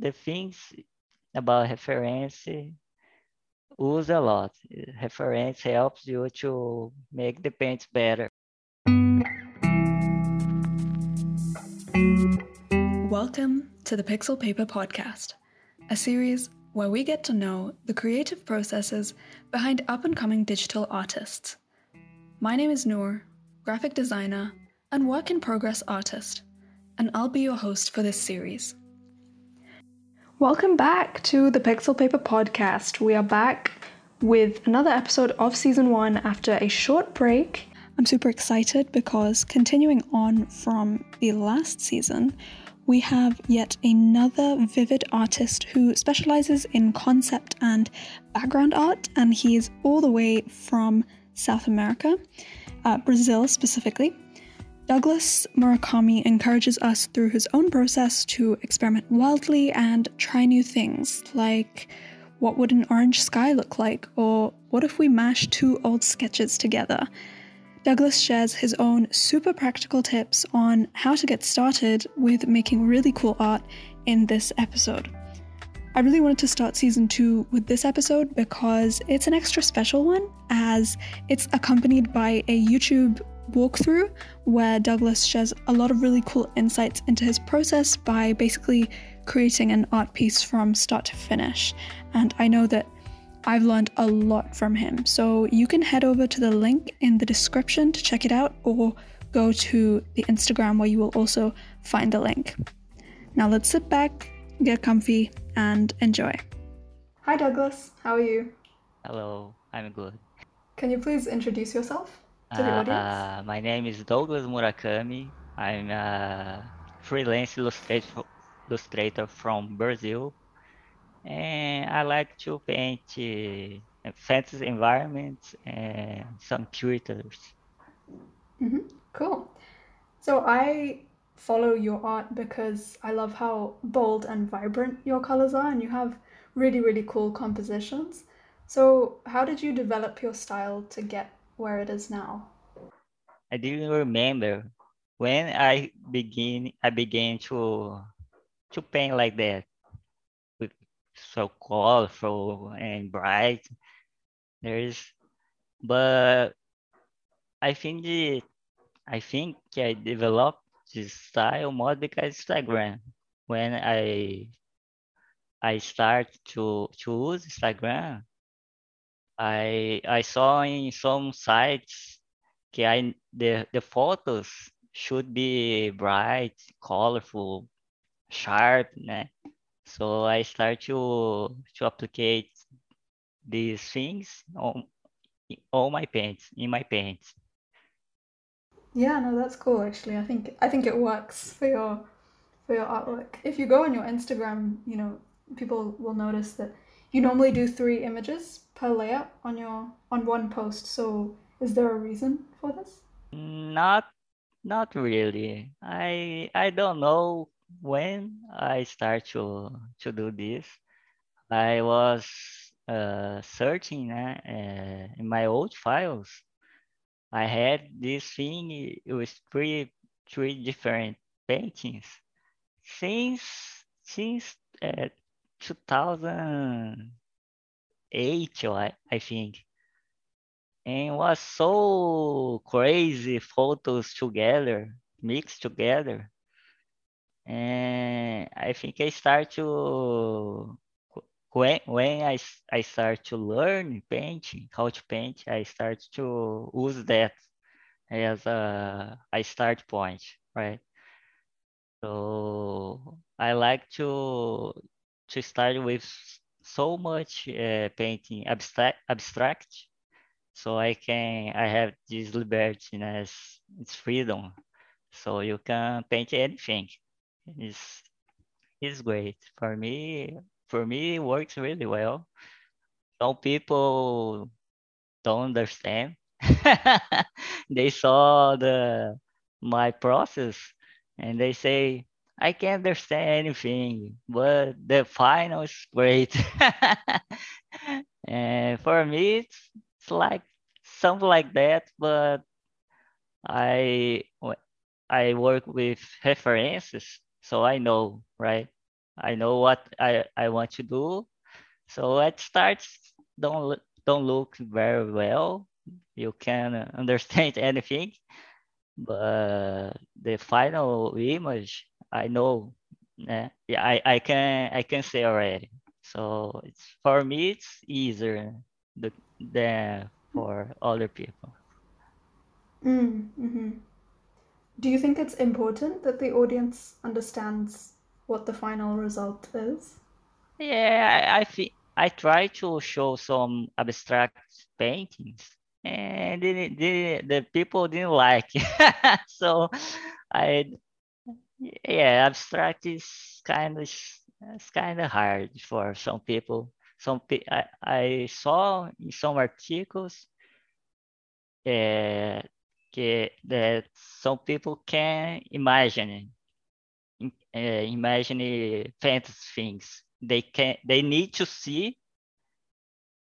the things about reference use a lot. Reference helps you to make the paints better. Welcome to the Pixel Paper Podcast, a series where we get to know the creative processes behind up and coming digital artists. My name is Noor, graphic designer and work in progress artist, and I'll be your host for this series. Welcome back to the Pixel Paper Podcast. We are back with another episode of season one after a short break. I'm super excited because continuing on from the last season, we have yet another vivid artist who specializes in concept and background art, and he is all the way from South America, uh, Brazil specifically. Douglas Murakami encourages us through his own process to experiment wildly and try new things, like what would an orange sky look like, or what if we mash two old sketches together? Douglas shares his own super practical tips on how to get started with making really cool art in this episode. I really wanted to start season two with this episode because it's an extra special one, as it's accompanied by a YouTube walkthrough where Douglas shares a lot of really cool insights into his process by basically creating an art piece from start to finish. And I know that I've learned a lot from him. So you can head over to the link in the description to check it out or go to the Instagram where you will also find the link. Now let's sit back, get comfy, and enjoy. Hi, Douglas. How are you? Hello, I'm good. Can you please introduce yourself Uh, audience? uh, my name is Douglas Murakami. I'm a freelance illustrator, illustrator from Brazil. And I like to paint uh, fantasy environments and some creatures. hmm Cool. So I follow your art because I love how bold and vibrant your colors are, and you have really, really cool compositions. So, how did you develop your style to get where it is now? I didn't remember when I begin I began to to paint like that with so colorful and bright. There's but I think the I think I developed this style more because Instagram. When I I start to to use Instagram, I I saw in some sites que I the the photos should be bright, colorful, sharp, né? So I start to to applicate these things on all my paints in my paints. Yeah, no, that's cool actually. I think I think it works for your for your artwork. If you go on your Instagram, you know, people will notice that you normally do three images per layout on your on one post. So, is there a reason for this? Not not really. I I don't know when I start to to do this. I was uh, searching uh, uh, in my old files. I had this thing it was three three different paintings since since 2008 I, I think. And was so crazy photos together mixed together. And I think I start to when when I, I start to learn painting how to paint I start to use that as a, a start point right? So I like to to start with so much uh, painting abstract abstract so I can I have this libertiness it's freedom. So you can paint anything. It's it's great. For me for me it works really well. Some people don't understand. They saw the my process and they say I can't understand anything, but the final is great. and for me, it's, it's like something like that, but I I work with references, so I know, right? I know what I, I want to do. So at starts don't don't look very well. You can understand anything, but the final image, I know. Yeah, yeah I, I can I can say already. So it's for me it's easier than for other people. Mm, mm-hmm. Do you think it's important that the audience understands what the final result is? Yeah, I, I think I try to show some abstract paintings, and the the, the people didn't like. so I yeah, abstract is kind of it's kind of hard for some people. Some I, I saw in some articles uh, that some people can imagine uh, imagine fantasy things. They can they need to see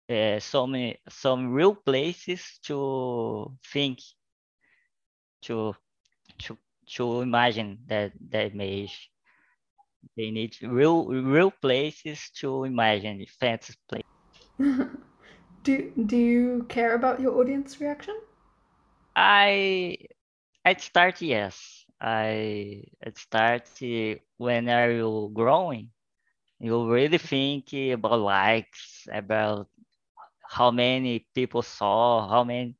uh, some some real places to think to to to imagine that that image. They need real real places to imagine fantasy place. do do you care about your audience reaction? I at start yes. I at start when are you growing, you really think about likes, about how many people saw, how many.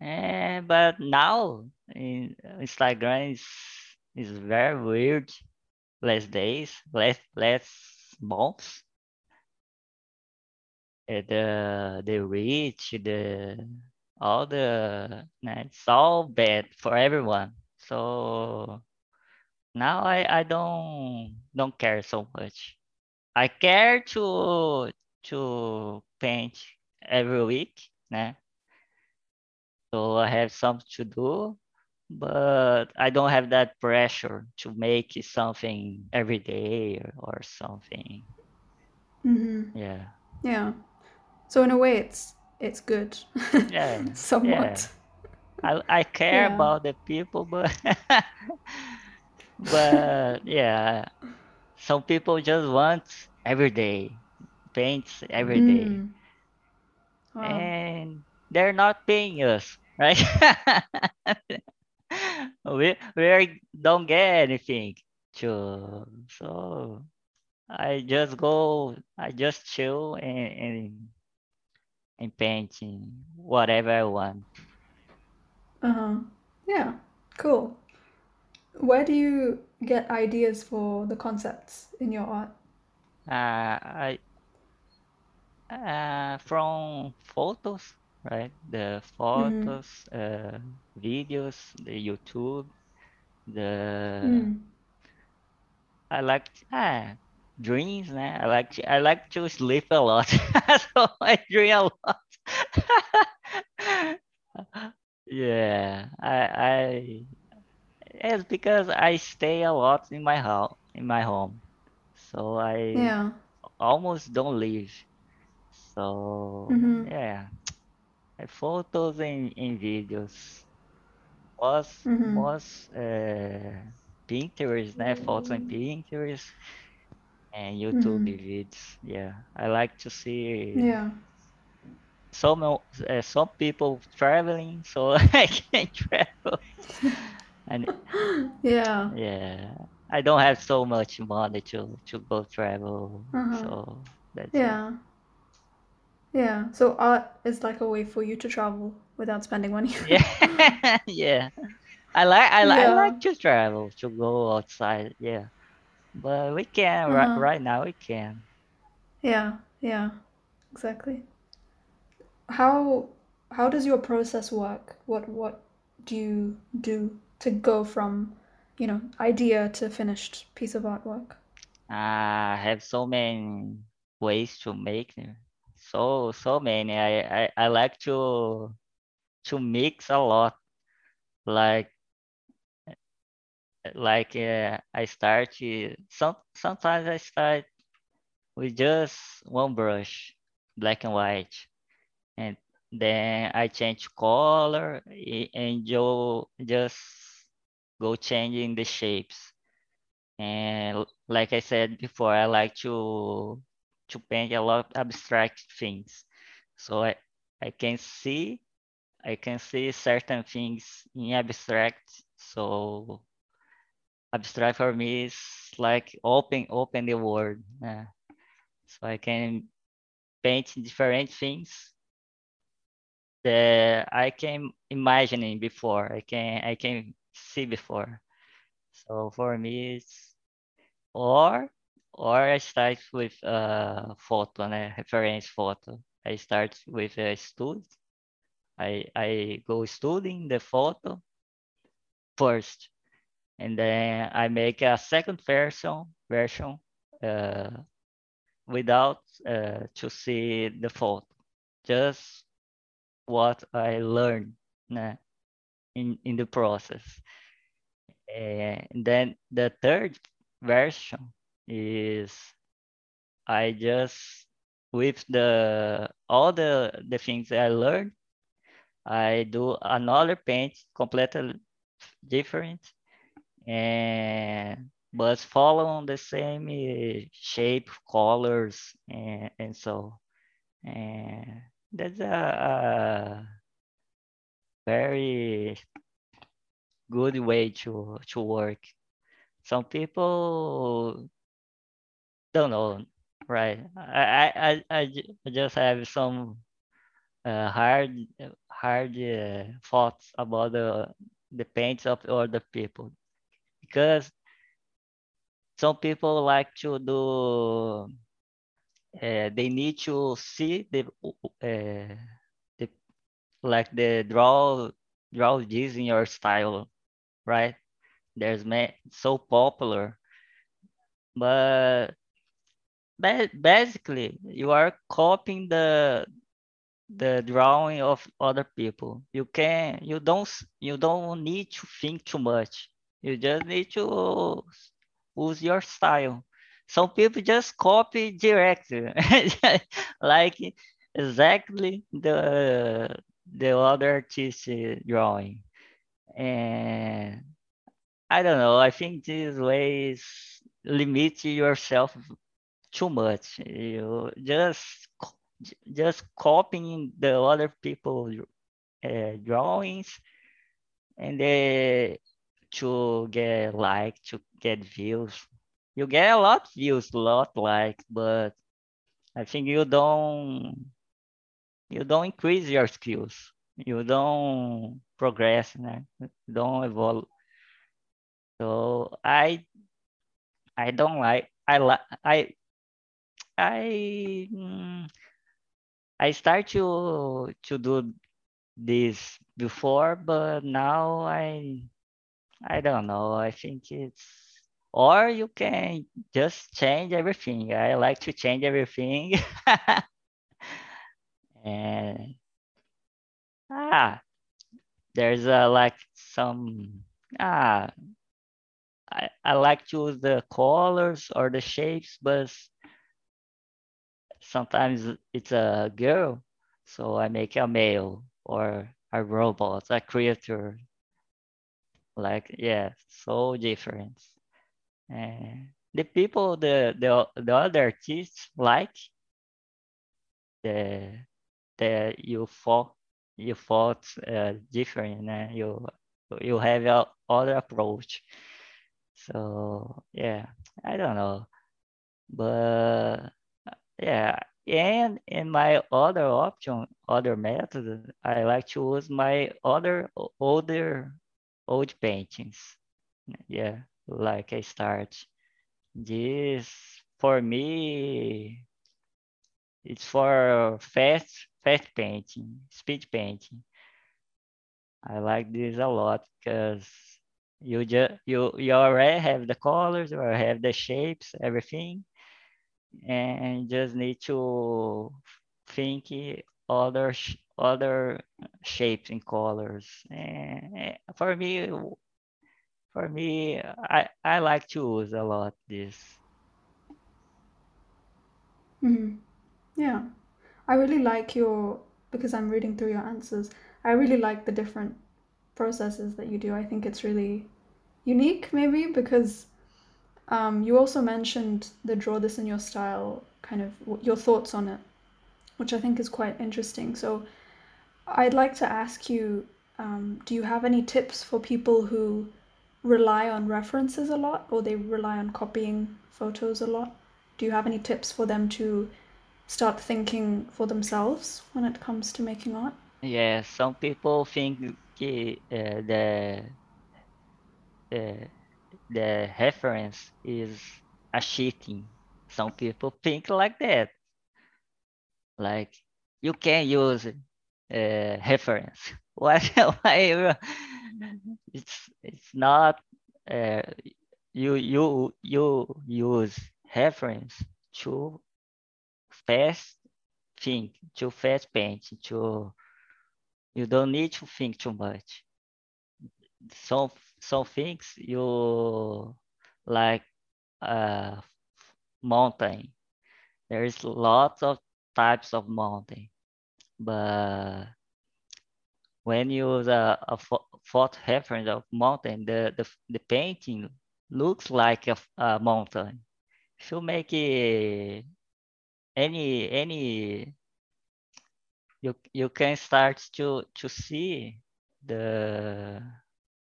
Eh, but now in Instagram is is very weird. Less days, less less months. Uh, the the reach, the all the it's all bad for everyone. So now I, I don't don't care so much. I care to to paint every week, né? So I have something to do, but I don't have that pressure to make something every day or, or something. Mm-hmm. Yeah. Yeah. So in a way, it's it's good. Yeah. Somewhat. Yeah. I I care yeah. about the people, but but yeah, some people just want every day paints every day, mm. wow. and they're not paying us, right? we we don't get anything to so I just go I just chill and, and and painting whatever I want. Uh huh. Yeah. Cool. Where do you get ideas for the concepts in your art? Uh, I uh, from photos, right? The photos, mm-hmm. uh, videos, the YouTube, the mm. I like ah dreams, man. I like to, I like to sleep a lot, so I dream a lot. yeah, I I it's because I stay a lot in my house in my home, so I yeah almost don't leave. So mm-hmm. yeah, photos and, and videos. Was mm-hmm. was uh, Pinterest, né? Photos and Pinterest and YouTube Mhm. vids. Yeah, I like to see Yeah. some uh, some people traveling, so I can travel. and Yeah. yeah, I don't have so much money to to go travel, Uh-huh. so that's it. Yeah. Yeah. So art is like a way for you to travel without spending money. Yeah, yeah. I like I, li- I like to travel to go outside. Yeah, but we can right Uh-huh. right now. We can. Yeah. Yeah. Exactly. How how does your process work? What what do you do to go from, you know, idea to finished piece of artwork? I have so many ways to make them. So so many. I, I, I like to to mix a lot. Like like uh, I start some sometimes I start with just one brush, black and white, and then I change color and jo- just go changing the shapes. And like I said before, I like to to paint a lot of abstract things. So I, I can see I can see certain things in abstract. So abstract for me is like open open the world. So I can paint different things that I can imagining before. I can I can see before. So for me, it's or or I start with a photo, a reference photo. I start with a stud. I I go studying the photo first, and then I make a second version version uh, without uh, to see the photo, just what I learned uh, in in the process. And then the third version is I just with the all the the things I learned, I do another paint completely different and but follow the same eh, shape, colors, and, and so and that's a, a very good way to to work. Some people don't know, right? I I I, I just have some uh, hard hard uh, thoughts about the the paints of other people. Because some people like to do uh, they need to see the uh, the like the draw draw this in your style right? There's so popular. But basically you are copying the the drawing of other people. You can you don't you don't need to think too much. You just need to use your style. Some people just copy directly. Like exactly the the other artist drawing. And i don't know i think this ways limit yourself too much. You just just copying the other people uh, drawings and they to get like to get views. You get a lot views a lot like but i think you don't you don't increase your skills. You don't progress né? don't evolve so i i don't like i like i i mm, i start to to do this before but now i i don't know. I think it's or you can just change everything. I like to change everything. And ah there's a like some ah I, I like to use the colors or the shapes but sometimes it's a girl so i make a male or a robot a creature. Like yeah so different. And the people the the, the other artists like the the you thought you thought uh, different and you you have a other approach. So yeah i don't know. But yeah and in my other option other method i like to use my other older old paintings. Yeah like i start this for me it's for fast fast painting speed painting. I like this a lot because you just you you already have the colors or have the shapes everything and just need to think other other shapes and colors. And for me for me i i like to use a lot this. Mm. yeah. I really like your because i'm reading through your answers i really like the different processes that you do. I think it's really unique maybe because Um, you also mentioned the draw this in your style, kind of your thoughts on it, which I think is quite interesting. So I'd like to ask you um, do you have any tips for people who rely on references a lot or they rely on copying photos a lot? Do you have any tips for them to start thinking for themselves when it comes to making art? Yeah, some people think uh, the uh, the reference is a cheating. Some people think like that. Like you can use uh, reference. Why? Why? It's it's not. Uh, you you you use reference to fast think, to fast paint, to you don't need to think too much. Some some things you like uh mountain. There is lots of types of mountain, but when you use a, a photo reference of mountain, the, the, the painting looks like a, a mountain. If you make any any you you can start to to see the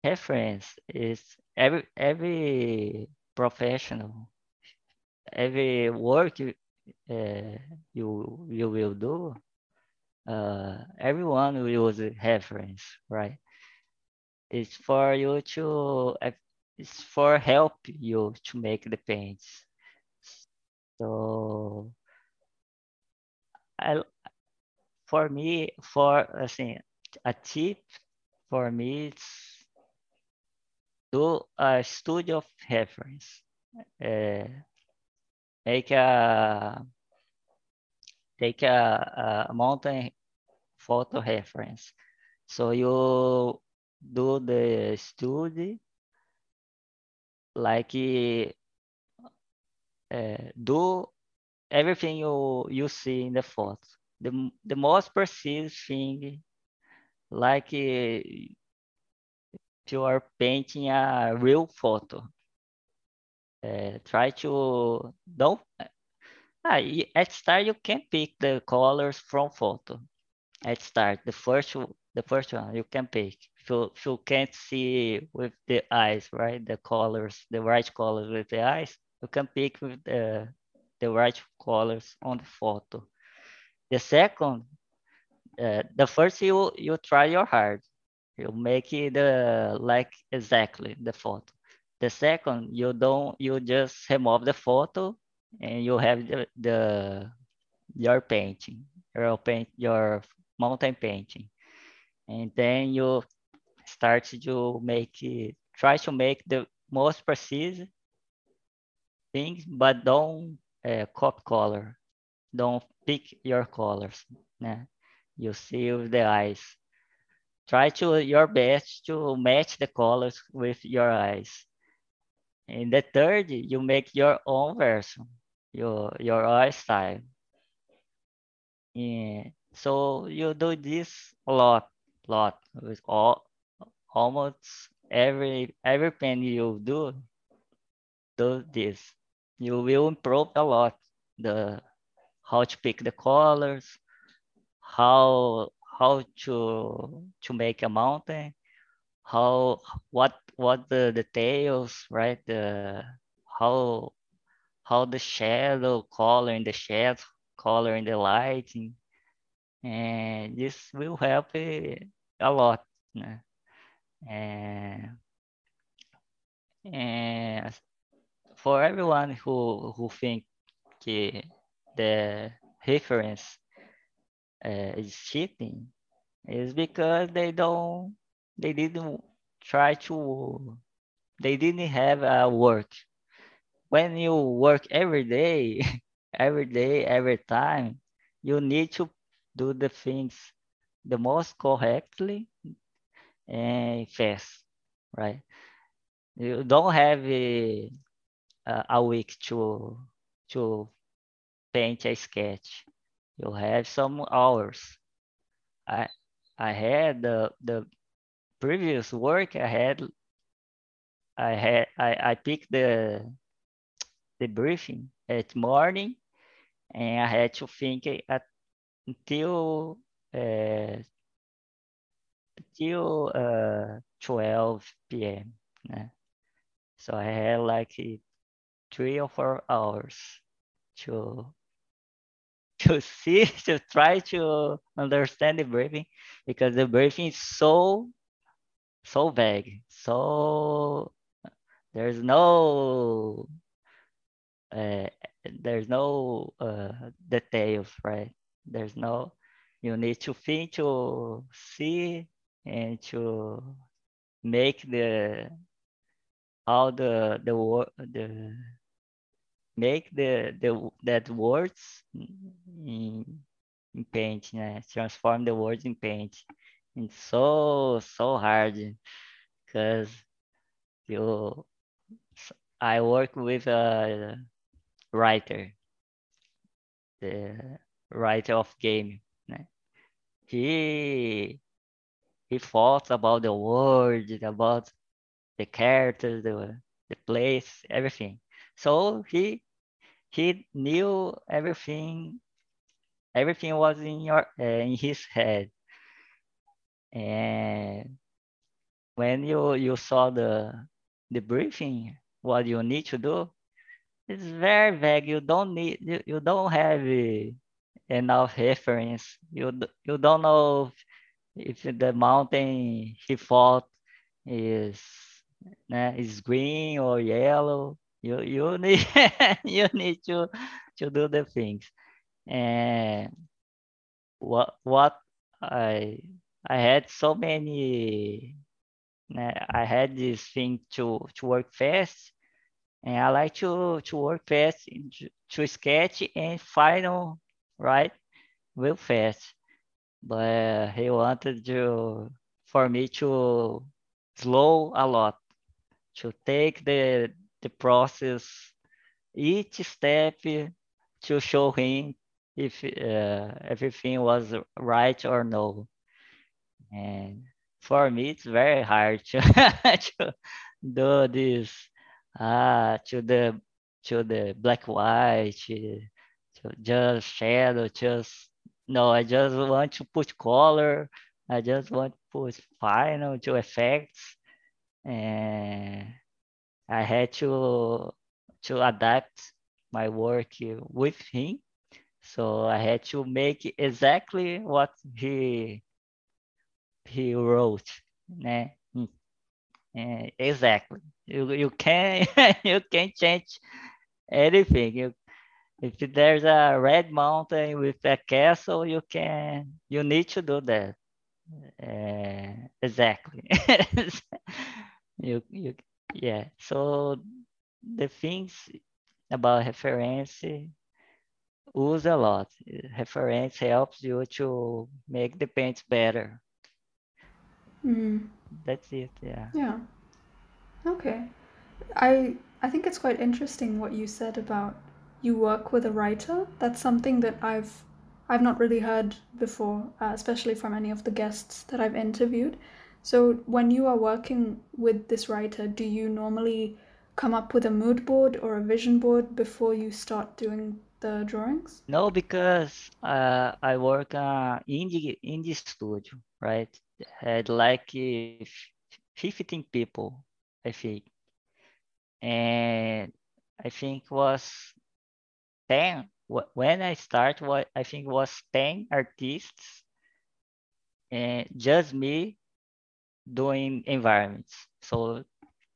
reference is every every professional every work you, uh, you you will do uh, everyone will use reference right? It's for you to it's for help you to make the paints. So I for me for assim a tip for me it's do a study of reference. Uh, make a take a, a mountain photo reference. So you do the study like uh, do everything you you see in the photo. The the most precise thing like you are painting a real photo. Uh, try to don't ah, at start you can pick the colors from photo. At start, the first the first one you can pick. If you, if you can't see with the eyes, right? The colors, the right colors with the eyes, you can pick with the the right colors on the photo. The second, uh, the first you you try your hard you make it uh, like exactly the photo. The second, you don't, you just remove the photo and you have the, the your painting, your paint, your mountain painting. And then you start to make it, try to make the most precise things, but don't uh, copy color. Don't pick your colors. Yeah. You see with the eyes try to your best to match the colors with your eyes. In the third, you make your own version, your your style. Yeah. So you do this a lot, lot with all almost every every pen you do do this. You will improve a lot the how to pick the colors, how how to to make a mountain, how what what the details, right? The how how the shadow color in the shadow color in the lighting, and this will help a lot. And and for everyone who who think eh, the reference uh, is cheating? Is because they don't they didn't try to they didn't have a work. When you work every day every day every time you need to do the things the most correctly and fast right? You don't have a, a week to to paint a sketch you have some hours. I I had the the previous work I had I had I, I picked the the briefing at morning, and I had to think at, until uh, uh, 12 p.m. Né? So I had like three or four hours to to see to try to understand the briefing because the briefing is so so vague so there's no uh, there's no uh, details right? There's no you need to think to see and to make the all the the the make the the that words in, in paint né? transform the words in paint it's so so hard because you I work with a writer the writer of game né? he he thought about the words about the characters the the place everything so he he knew everything. Everything was in your uh, in his head. And when you you saw the the briefing, what you need to do, it's very vague. You don't need you, you don't have enough reference. You you don't know if, if the mountain he fought is uh, is green or yellow you you need you need to to do the things. And what what i i had so many i had this thing to to work fast. And i like to to work fast to to sketch and final right real fast. But he wanted to for me to slow a lot to take the the process, each step to show him if uh, everything was right or no. And for me, it's very hard to, to do this uh, to the to the black white, to just shadow, just no, I just want to put color. I just want to put final to effects and I had to to adapt my work with him. So I had to make exactly what he he wrote. Né? Exactly. You you can you can change anything. You, if there's a red mountain with a castle, you can you need to do that. Uh, exactly. you you yeah so the things about reference use a lot. Reference helps you to make the paints better. Mm. that's it yeah. Yeah. Okay. I i think it's quite interesting what you said about you work with a writer. That's something that i've i've not really heard before uh, especially from any of the guests that i've interviewed so, when you are working with this writer, do you normally come up with a mood board or a vision board before you start doing the drawings? No, because uh, I work uh, in the in the studio, right? Had like 15 people, I think, and I think was 10 when I start. What I think was 10 artists, and just me doing environments. So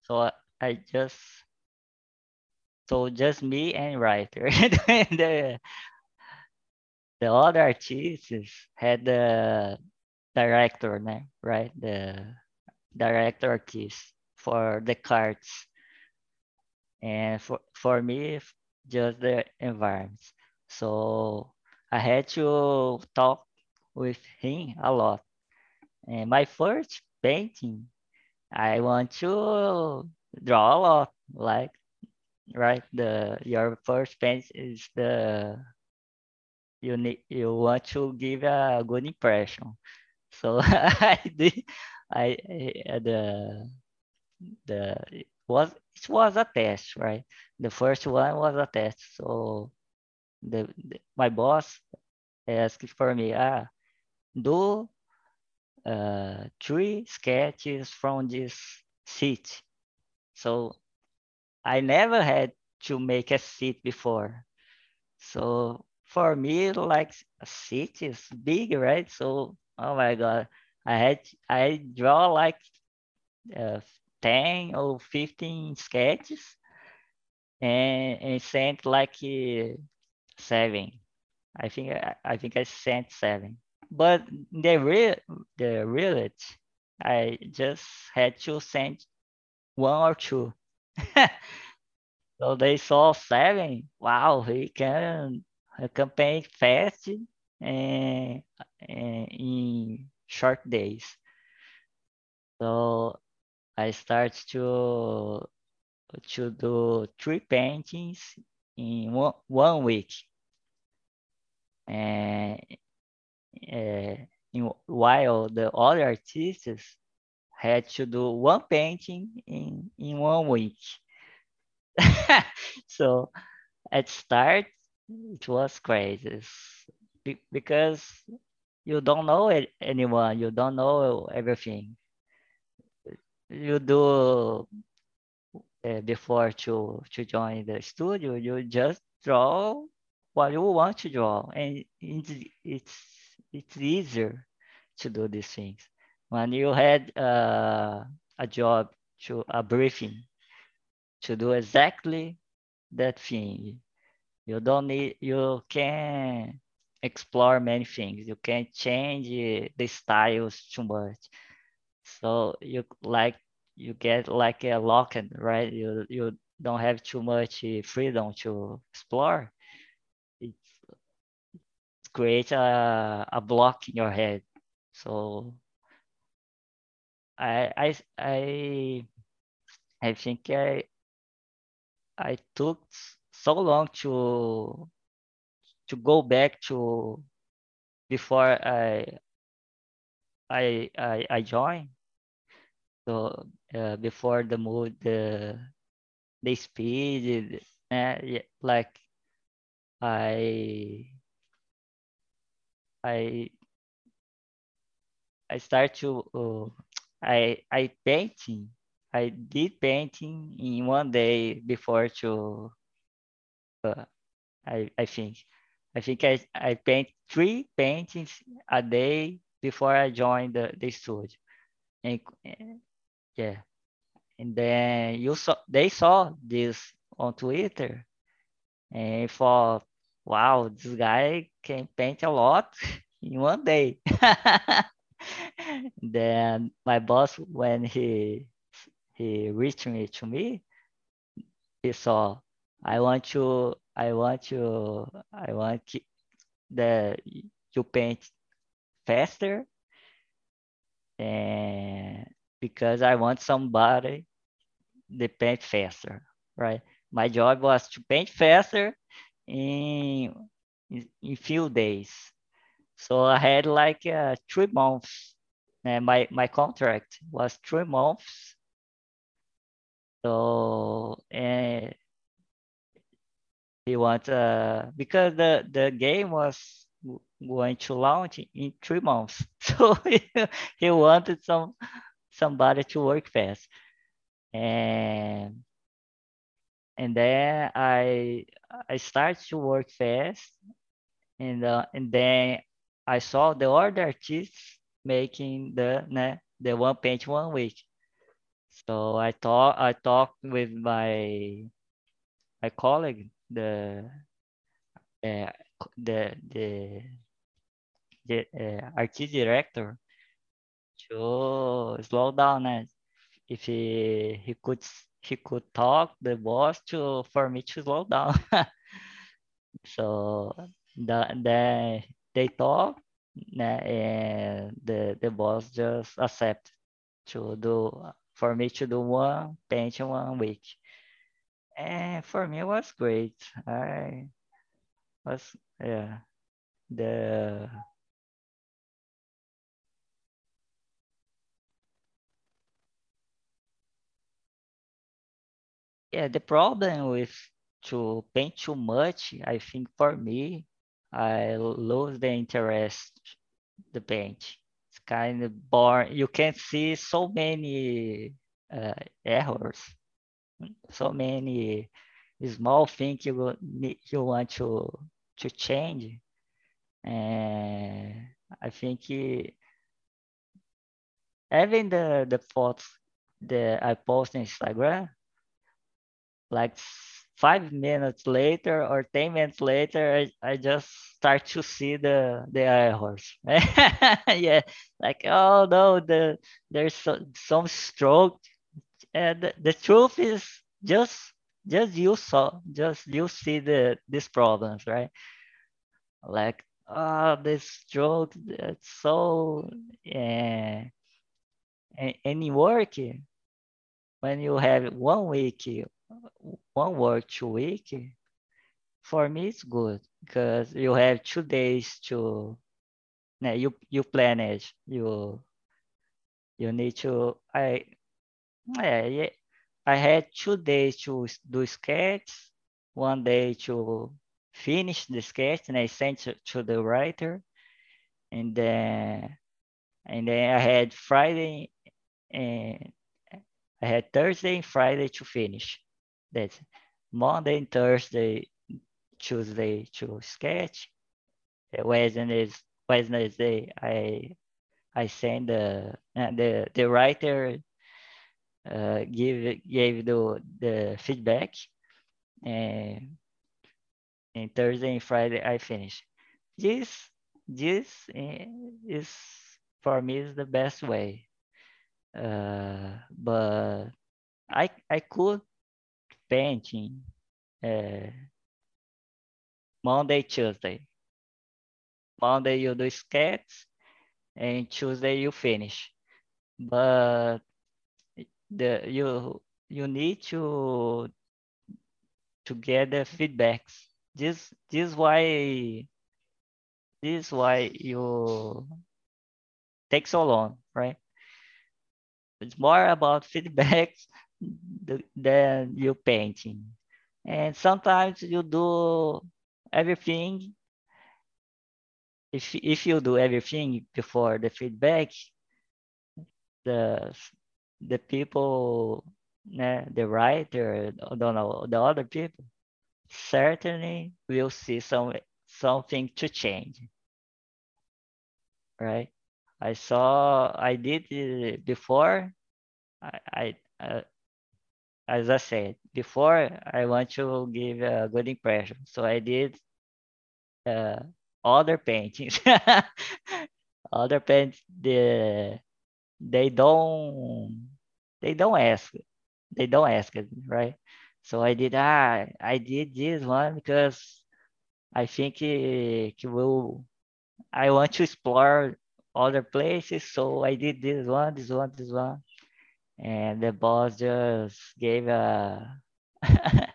so I just so just me and writer. the the other artists had the director, right? The director artist for the cards. And for, for me, just the environments. So I had to talk with him a lot. And my first painting, I want to draw a lot, like right the your first paint is the you need you want to give a good impression so i did i the the was it was a test, right? The first one was a test. So the, the my boss asked for me, ah, do uh, three sketches from this seat. So I never had to make a seat before. So for me, like a seat is big, right? So oh my god, I had I draw like uh, 10 or 15 sketches and, and sent like uh, seven. I think I, I think I sent seven. But the real the reality, I just had to send one or two. so they saw seven. Wow, he can campaign fast and, and in short days. So I start to to do three paintings in one, one week. And in, while the other artists had to do one painting in, in one week. so at start, it was crazy. Because you don't know anyone, you don't know everything. You do uh, before to to join the studio, you just draw what you want to draw, and it's it's easier to do these things. When you had uh, a job to a briefing to do exactly that thing, you don't need you can explore many things. You can change the styles too much so you like you get like a lock right you you don't have too much freedom to explore creates a, a block in your head. So i i i i think i i took so long to to go back to before i I I, I joined. So uh, before the mood, the the speed, uh, yeah, like I I I start to uh, I I painting. I did painting in one day before to uh, I I think I think I I paint three paintings a day before I joined the, the studio. And, yeah. And then you saw they saw this on Twitter and thought, wow, this guy can paint a lot in one day. then my boss, when he he reached me to me, he saw, I want to, I want you I want the you paint faster and because I want somebody to paint faster, right? My job was to paint faster in in few days. So I had like uh, three months. And my my contract was three months. So and he want uh because the the game was going to launch in three months. So he wanted some somebody to work fast. And and then I I started to work fast, and uh, and then I saw the other artists making the né, the one paint one week. So I thought I talked with my my colleague, the uh, the the the uh, artist director, to slow down and if he he could he could talk the boss to for me to slow down. So the, the they talk and the the boss just accept to do for me to do one paint one week. And for me it was great. I was yeah the yeah, the problem with to paint too much, I think for me, I lose the interest the paint. It's kind of boring. You can see so many uh, errors, so many small things you you want to to change, and I think having the the photos that I post on Instagram, like five minutes later or 10 minutes later, I, I just start to see the, the errors. yeah, like, oh no, the there's so, some stroke. And the, truth is just just you saw just you see the these problems, right? Like, oh, this stroke, it's so yeah. And, and work, when you have one week one work two week, for me it's good because you have two days to yeah, you you plan it. You you need to I yeah, yeah I had two days to do sketch, one day to finish the sketch and I sent to, to the writer and then and then I had Friday and I had Thursday and Friday to finish. That's Monday and Thursday, Tuesday to sketch. Wednesday, Wednesday I I send the uh, the the writer uh, give gave the the feedback, and and Thursday and Friday I finish. This this is for me is the best way. Uh, but I I could painting uh, Monday, Tuesday. Monday you do sketch and Tuesday you finish. But the you you need to to get the feedbacks. This this why this why you take so long, right? It's more about feedbacks than you painting. And sometimes you do everything. If, if you do everything before the feedback, the, the people, the writer, don't know, the other people, certainly will see some something to change. Right? I saw, I did before. I, I, uh, as I said before, I want to give a good impression. So I did uh, other paintings. other paintings, the, they don't, they don't ask, they don't ask it, right? So I did, ah, I did this one because I think it, it will, I want to explore other places. So I did this one, this one, this one. And the boss just gave a,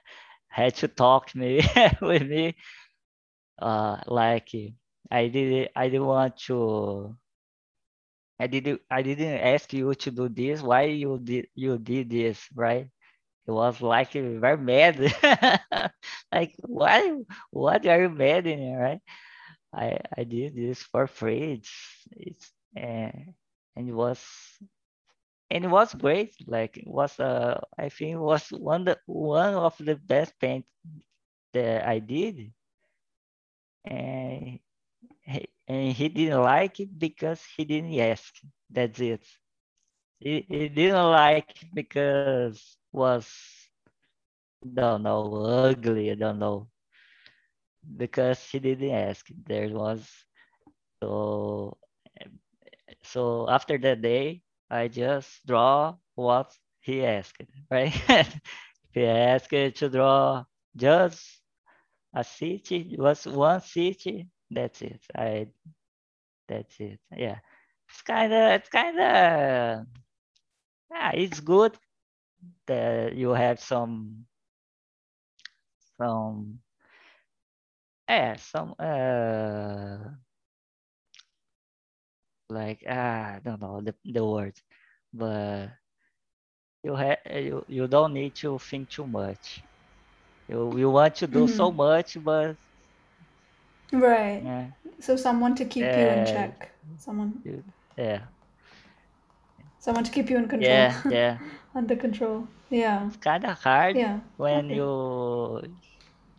had to talk to me with me. Uh, like I didn't, I didn't want to, I didn't, I didn't ask you to do this. Why you did, you did this, right? It was like very mad. like, why, what are you mad in, right? I I did this for free. It's it's and it was and it was great. Like it was uh I think it was one the one of the best paint that I did. And he, and he didn't like it because he didn't ask. That's it. He, he didn't like it because was don't know ugly. I don't know because he didn't ask. There was so so after that day, I just draw what he asked, right? he asked to draw just a city, was one city. That's it. I that's it. Yeah. It's kinda it's kinda yeah, it's good that you have some some yeah, some uh like ah, I don't know the the word, but you have you, you don't need to think too much. You you want to do so Mhm. much, but Right. yeah, So someone to keep you in check. Someone you, yeah, someone to keep you in control. yeah, yeah. Under control. Yeah. It's kind of hard Yeah. when okay. you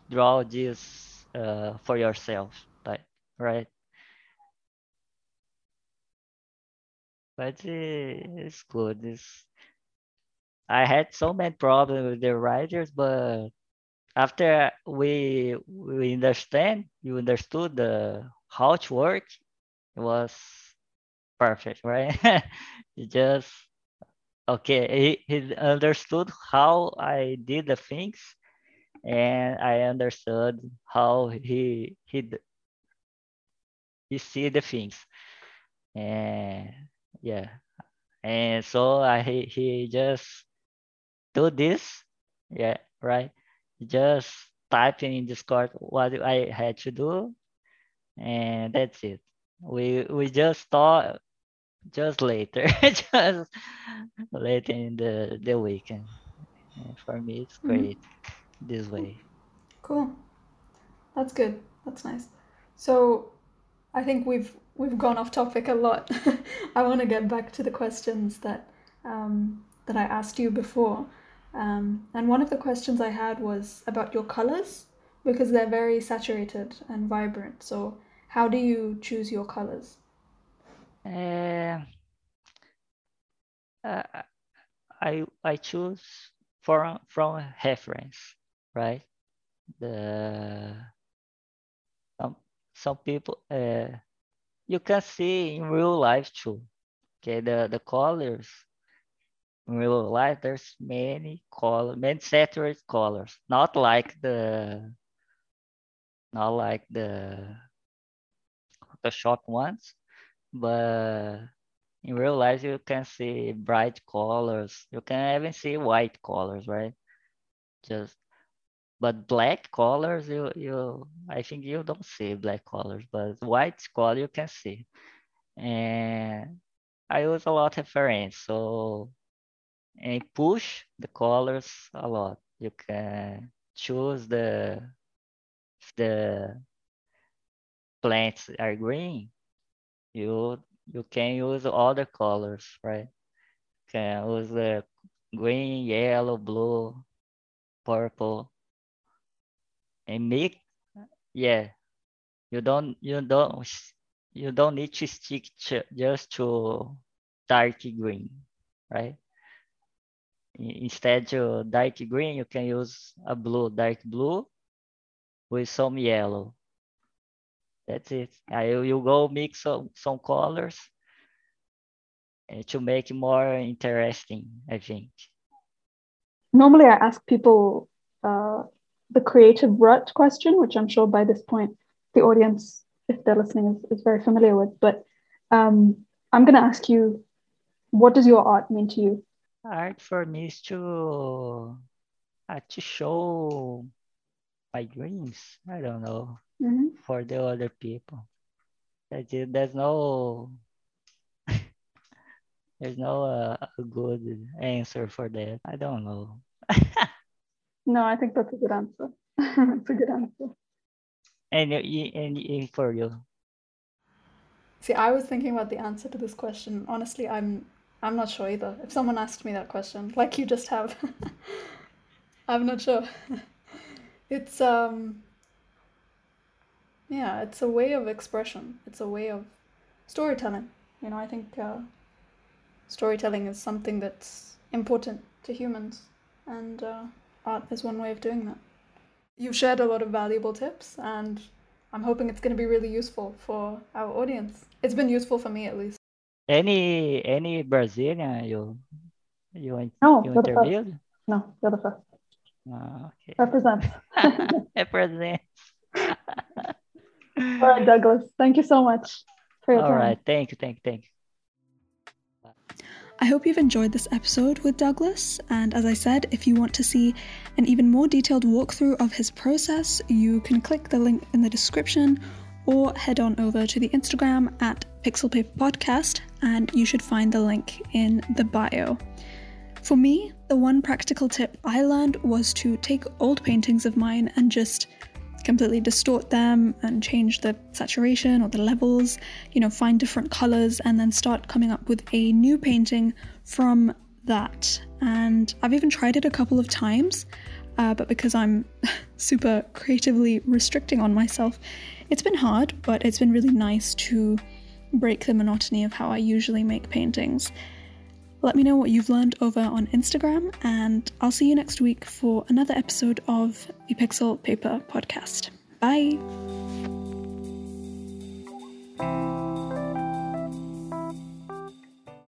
draw this uh, for yourself, like right? But it's good. I had so many problems with the writers, but after we we understand, you understood the how it works, it was perfect, right? it just okay, he, he understood how I did the things, and I understood how he he he see the things, and yeah, and so I he, he just do this, yeah, right? Just type in Discord what I had to do, and that's it. We we just thought just later, just later in the the weekend. And for me, it's Mhm. great this way. Cool. That's good. That's nice. So I think we've we've gone off topic a lot. I want to get back to the questions that um, that I asked you before. Um, and one of the questions I had was about your colors because they're very saturated and vibrant. So how do you choose your colors? And uh, I I choose from from reference, right? The some people uh you can see in real life too. Okay, the the colors in real life there's many color many saturated colors, not like the not like the the short ones, but in real life you can see bright colors. You can even see white colors, right? Just but black colors you you I think you don't see black colors, but white color you can see. And I use a lot of reference, so and push the colors a lot. You can choose the the plants are green, you you can use other colors, right? Can use the green, yellow, blue, purple, and make yeah. You don't you don't you don't need to stick to, just to dark green, right? Instead to dark green, you can use a blue, dark blue with some yellow. That's it. I you go mix some some colors uh, to make more interesting, I think. Normally, I ask people uh, the creative rut question, which I'm sure by this point the audience, if they're listening, is, is very familiar with. But um, I'm going to ask you, what does your art mean to you? Art for me is to uh, to show my dreams. I don't know Mhm. for the other people. There's no there's no uh, a good answer for that. I don't know. No, I think that's a good answer. it's a good answer. And and, and for you, See, I was thinking about the answer to this question. Honestly, I'm I'm not sure either. If someone asked me that question, like you just have, I'm not sure. It's um yeah, it's a way of expression. It's a way of storytelling. You know, I think uh, storytelling is something that's important to humans, and uh, art is one way of doing that. You've shared a lot of valuable tips, and I'm hoping it's going to be really useful for our audience. It's been useful for me at least. any any Brazilian you you in- No, you you're the first. interviewed? No, you're the first. Ah, okay. Represent. Represent. All right, Douglas. Thank you so much for your All time. right. Thank you. Thank you. Thank you. I hope you've enjoyed this episode with Douglas. And as I said, if you want to see an even more detailed walkthrough of his process, you can click the link in the description or head on over to the Instagram at Pixel Paper Podcast, and you should find the link in the bio. For me, the one practical tip I learned was to take old paintings of mine and just completely distort them and change the saturation or the levels, you know, find different colors and then start coming up with a new painting from that. And I've even tried it a couple of times, uh, but because I'm super creatively restricting on myself, it's been hard, but it's been really nice to break the monotony of how I usually make paintings. Let me know what you've learned over on Instagram, and I'll see you next week for another episode of the Pixel Paper Podcast. Bye!